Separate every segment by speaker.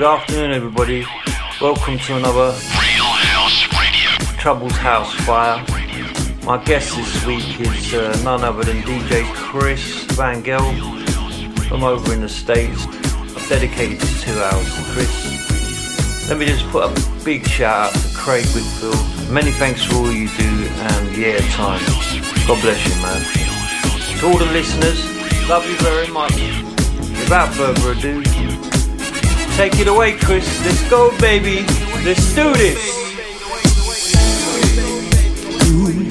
Speaker 1: Good afternoon, everybody. Welcome to another Troubles House Fire. My guest this week is uh, none other than DJ Cris Vangel from over in the States. I've dedicated this two hours to Cris. Let me just put a big shout out to Craig Whitfield. Many thanks for all you do and the airtime. God bless you, man. To all the listeners, love you very much. Without further ado, take it away, Cris. Let's go, baby. Let's do this.
Speaker 2: I'm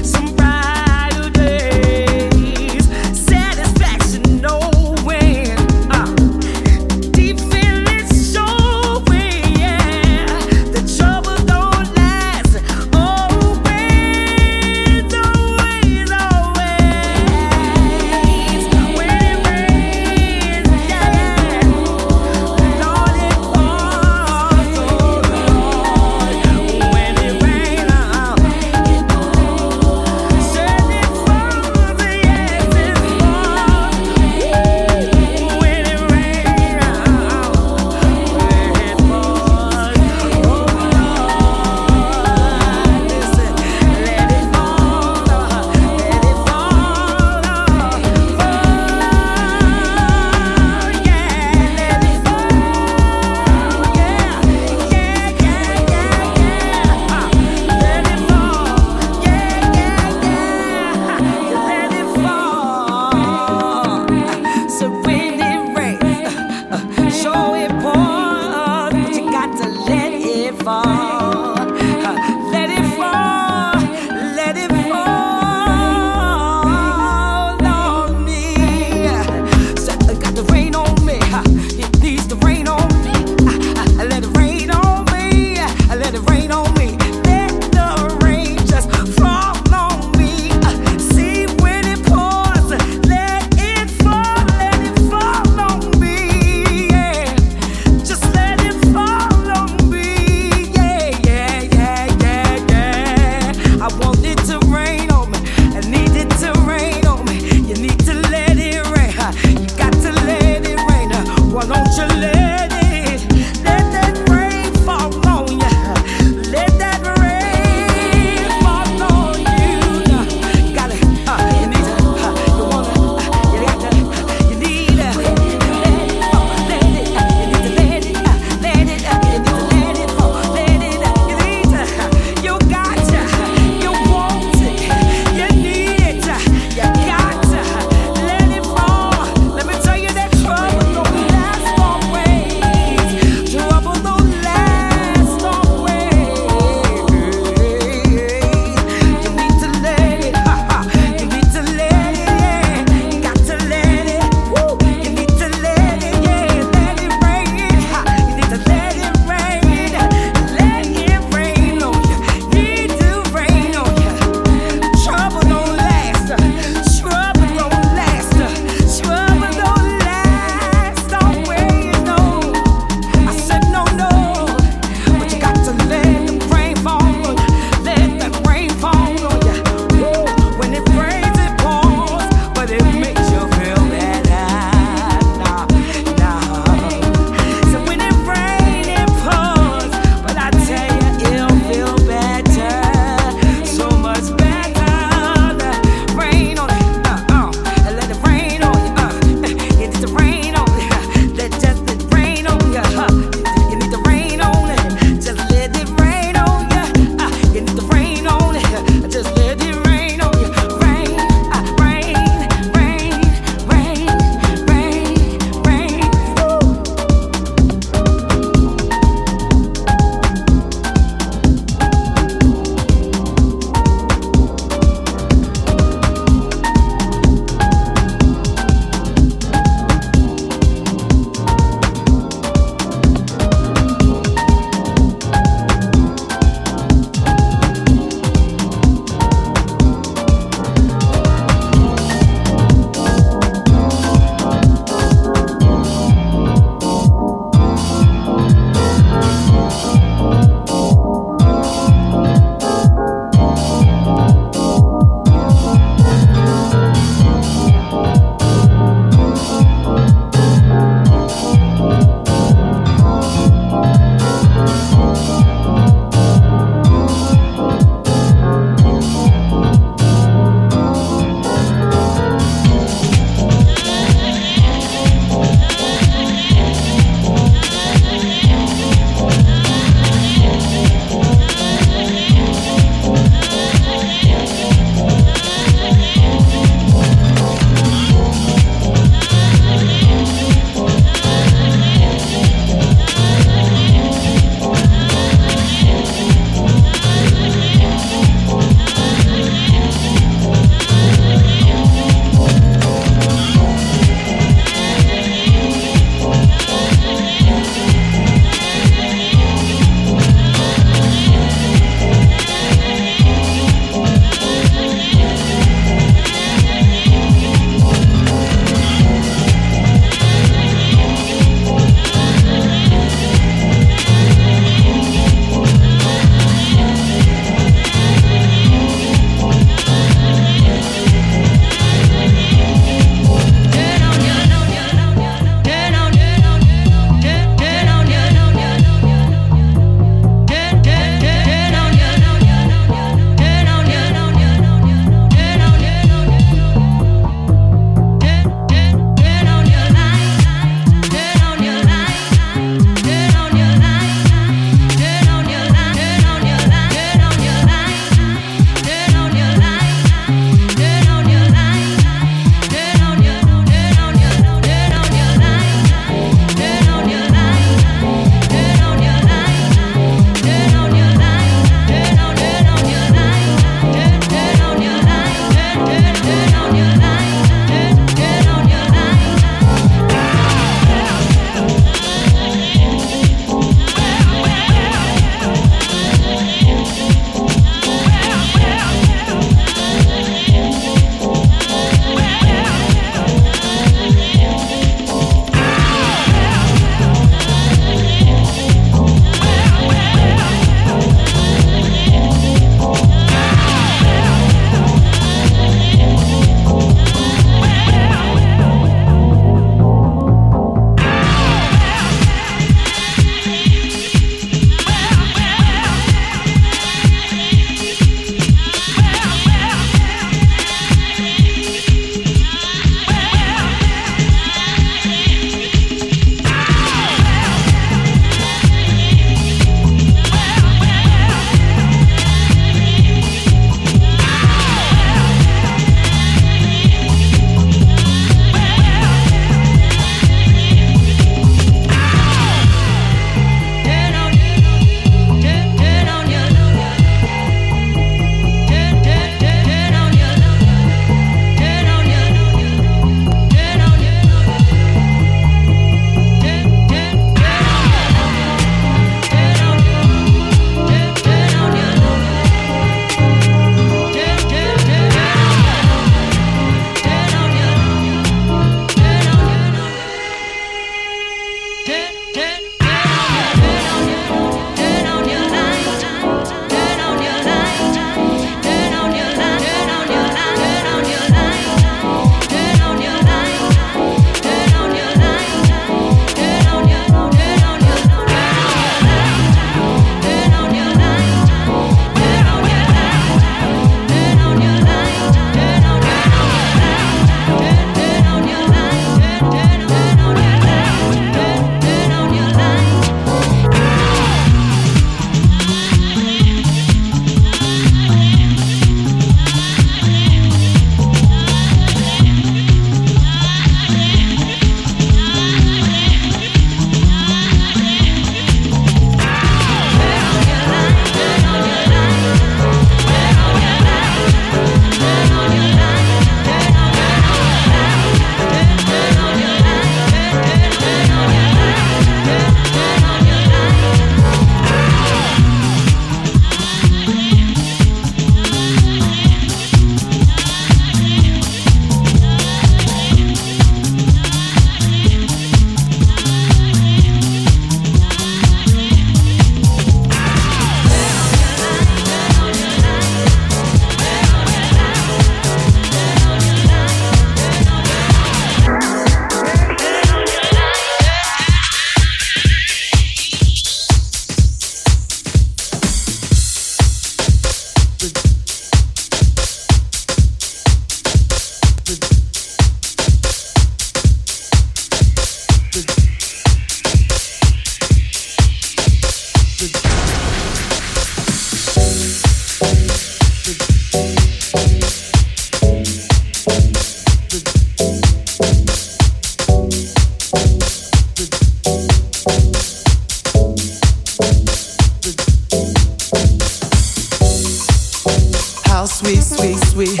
Speaker 3: How sweet, sweet, sweet.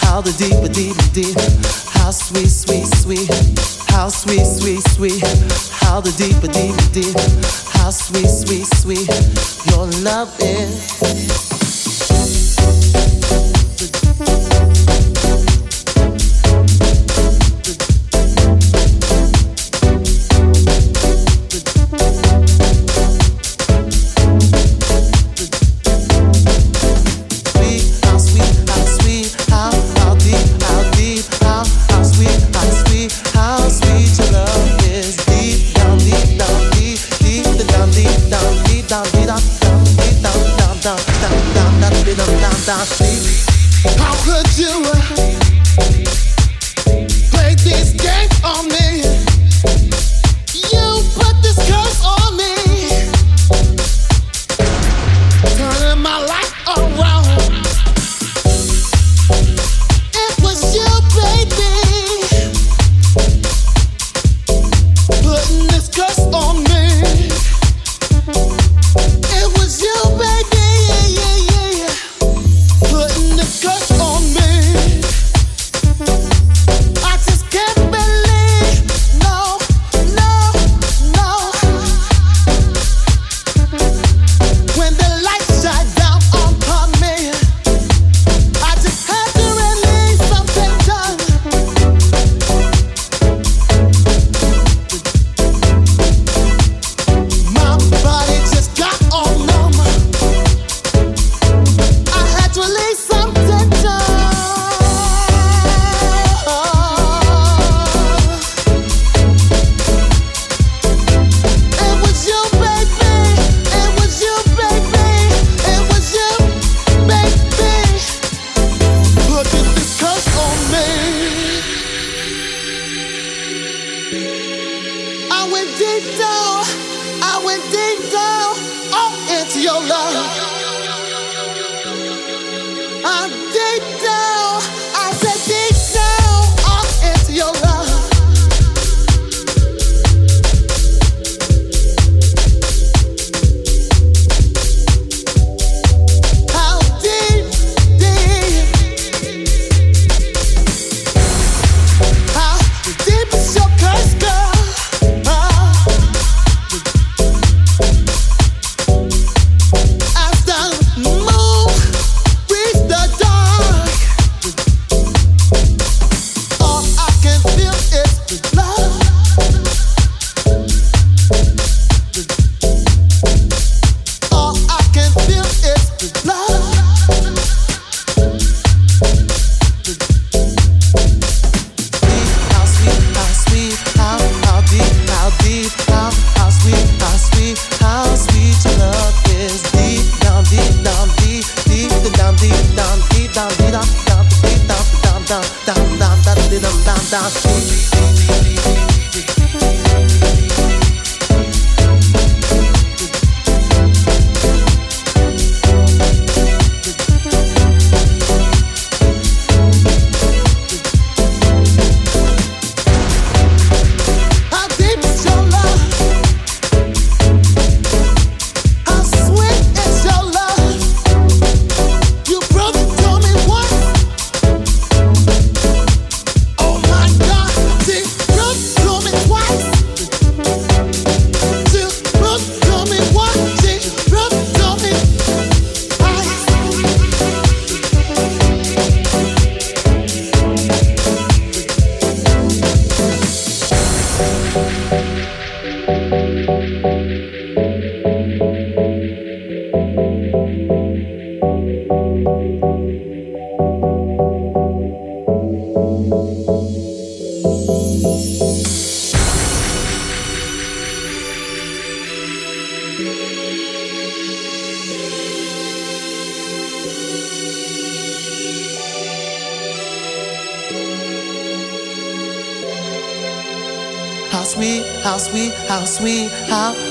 Speaker 3: How the deeper, deeper, deep. How sweet, sweet, sweet. How sweet, sweet, sweet. How the deeper, deeper, deep. How sweet, sweet, sweet. Your love is.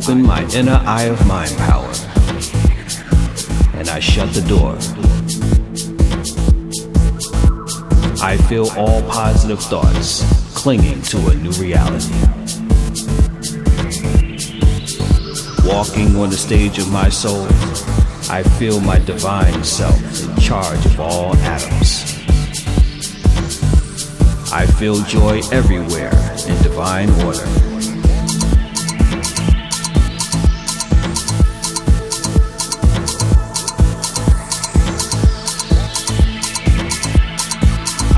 Speaker 4: open my inner eye of mind power and I shut the door. I feel all positive thoughts clinging to a new reality. Walking on the stage of my soul, I feel my divine self in charge of all atoms. I feel joy everywhere in divine order.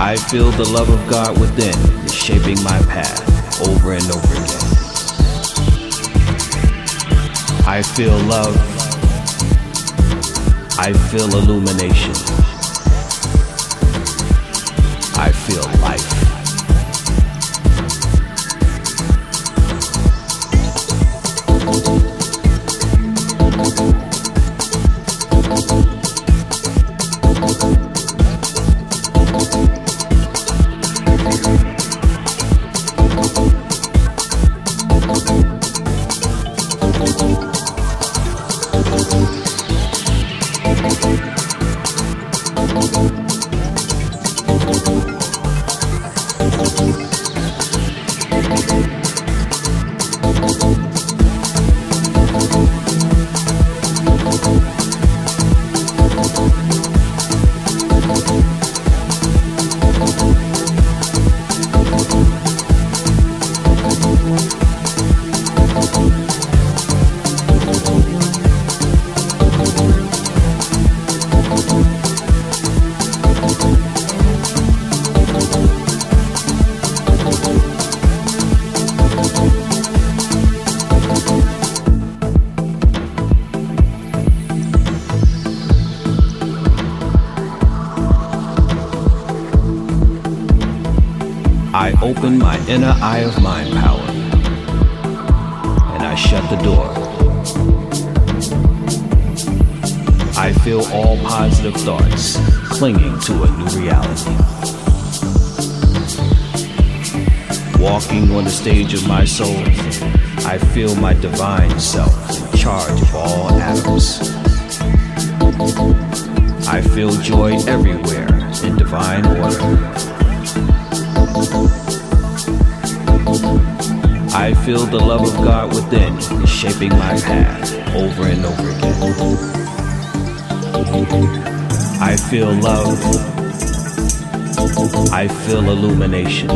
Speaker 4: I feel the love of God within is shaping my path over and over again. I feel love. I feel illumination. Open my inner eye of mind power and I shut the door. I feel all positive thoughts clinging to a new reality. Walking on the stage of my soul, I feel my divine self in charge of all atoms. I feel joy everywhere in divine order. I feel the love of God within is shaping my path over and over again. I feel love. I feel illumination.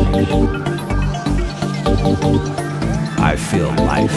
Speaker 4: I feel life.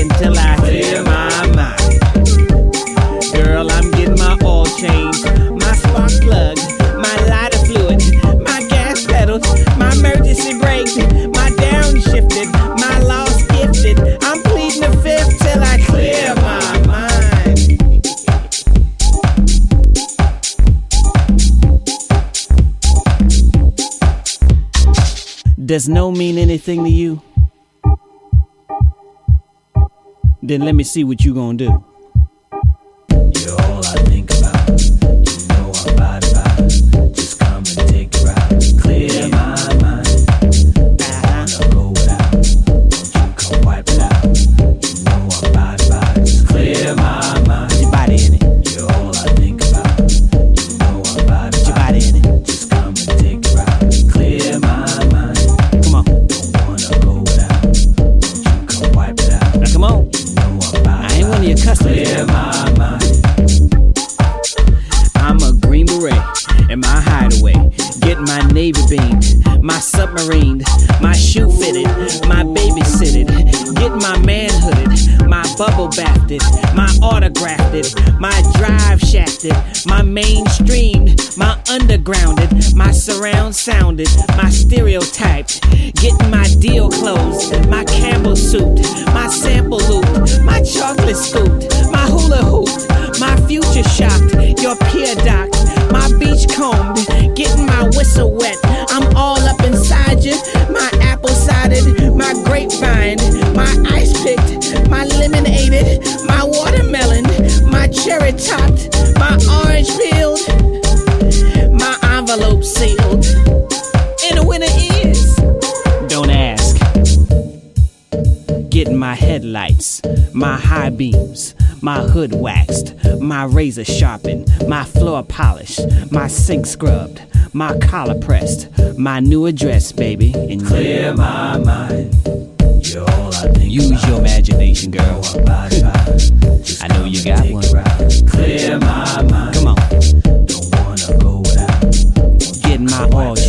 Speaker 5: until I clear my mind. Girl, I'm getting my oil changed, my spark plug, my lighter fluid, my gas pedals, my emergency my downshifted, my lost gifted. I'm pleading the fifth till I clear my mind. Does no mean anything to you? then let me see what you gonna do. You're all I think submarined, my shoe fitted, my babysitted, get my manhooded, my bubble bathed, my autographed, my drive shafted, my mainstreamed, my undergrounded, my surround sounded, my stereotyped, getting my deal closed, my Campbell suit, my sample loot, my chocolate scooped, my hula hoop, my future shocked, your peer doc. cherry topped, my orange peeled, my envelope sealed. And the winner is. Don't ask. Getting my headlights, my high beams, my hood waxed, my razor sharpened, my floor polished, my sink scrubbed, my collar pressed, my new address, baby. And clear my mind. Use your imagination, girl. I know you got one. Clear my mind. Come on. Get my all.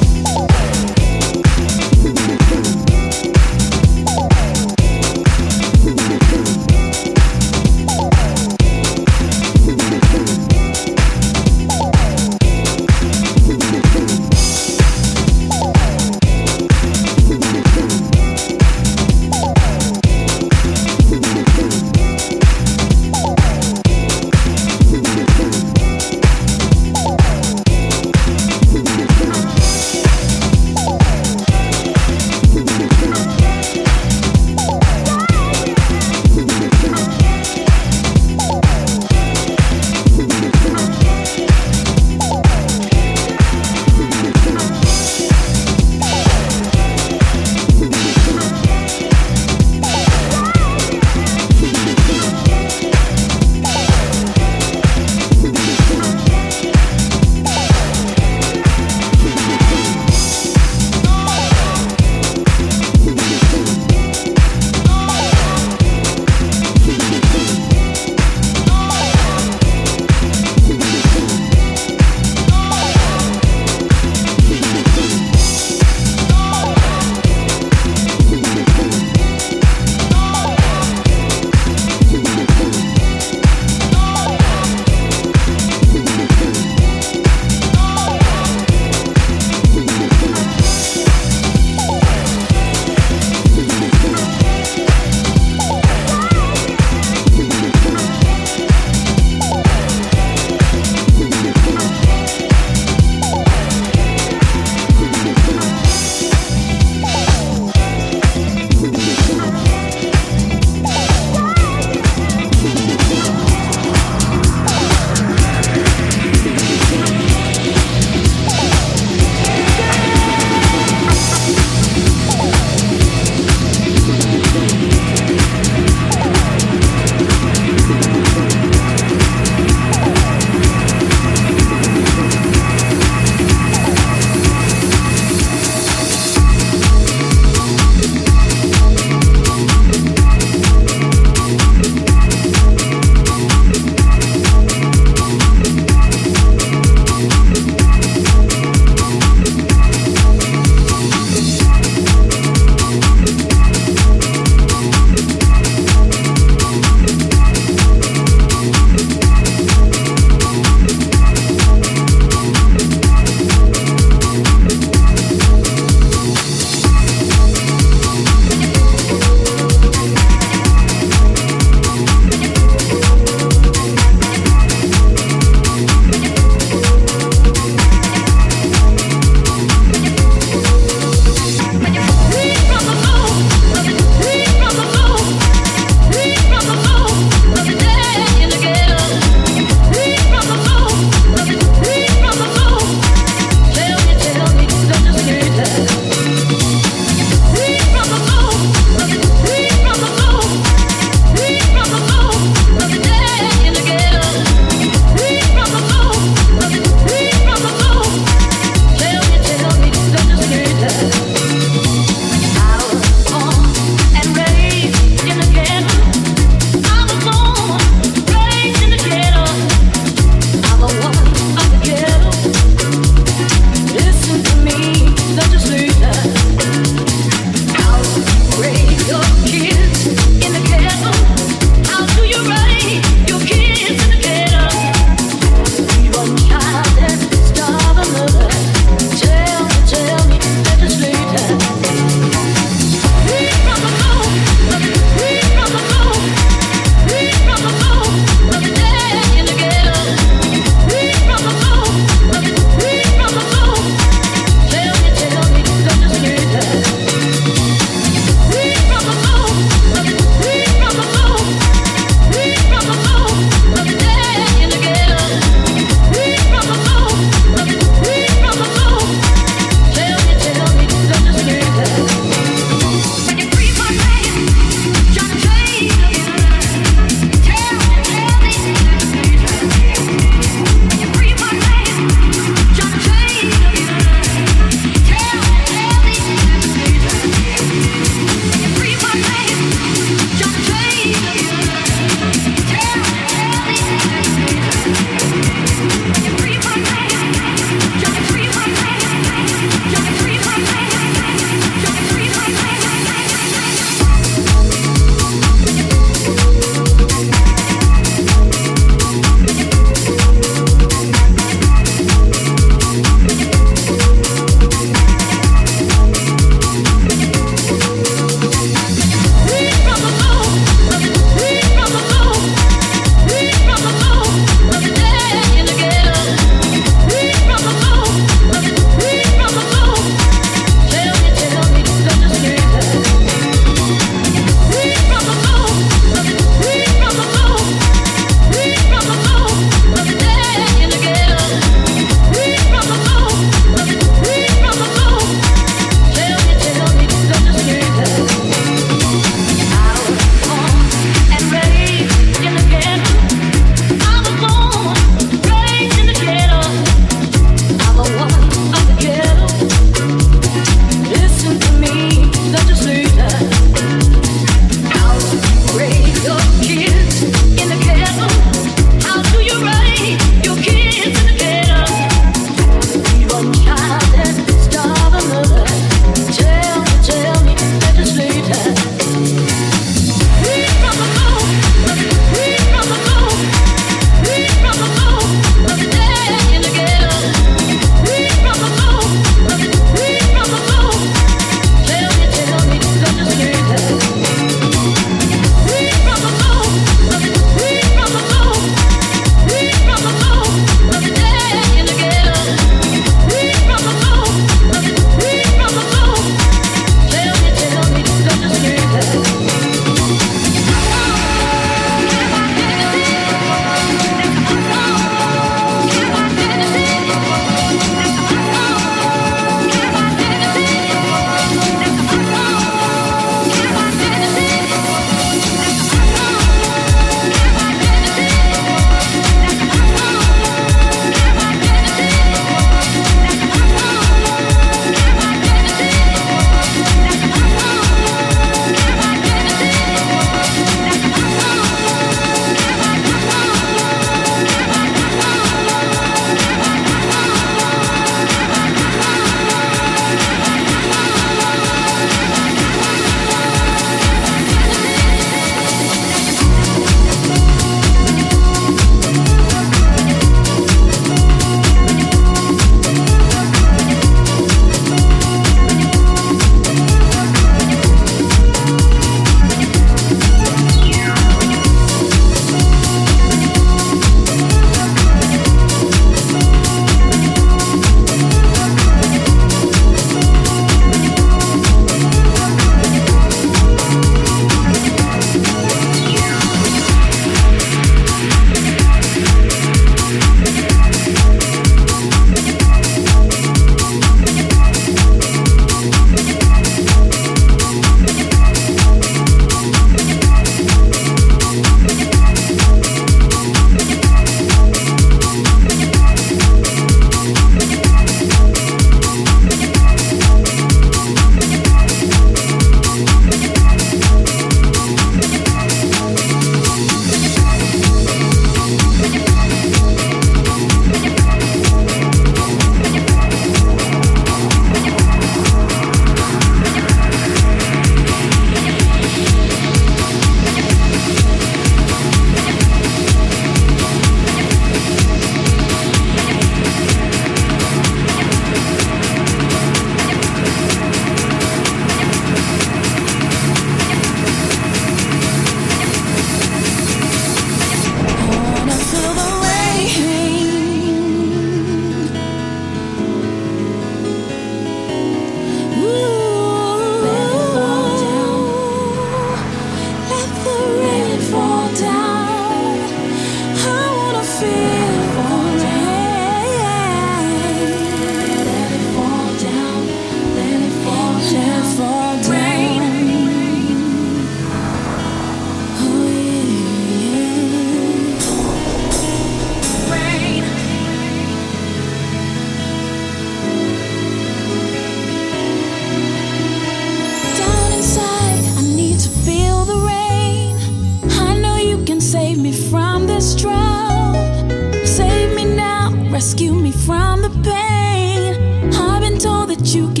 Speaker 6: rescue me from the pain. I've been told that you can.